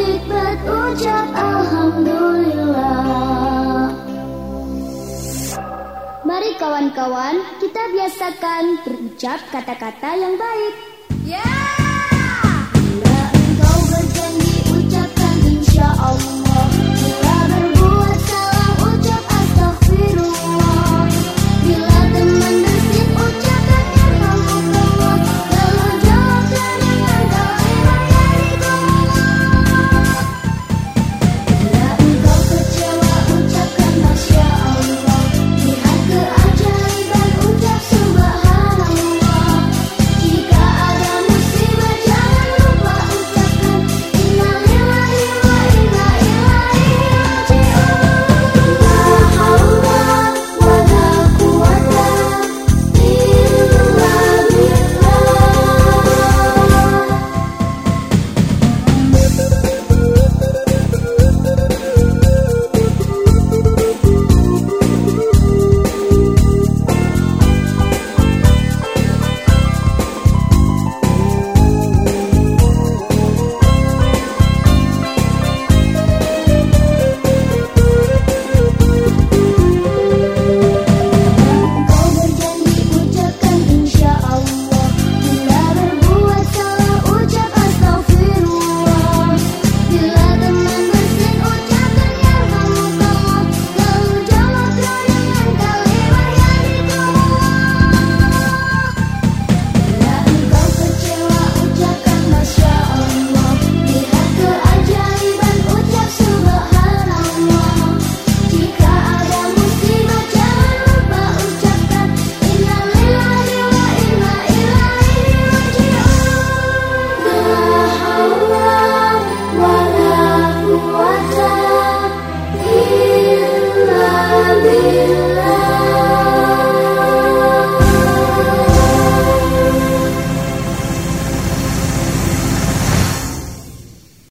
Mendidik ucap Alhamdulillah Mari kawan-kawan kita biasakan berucap kata-kata yang baik Ya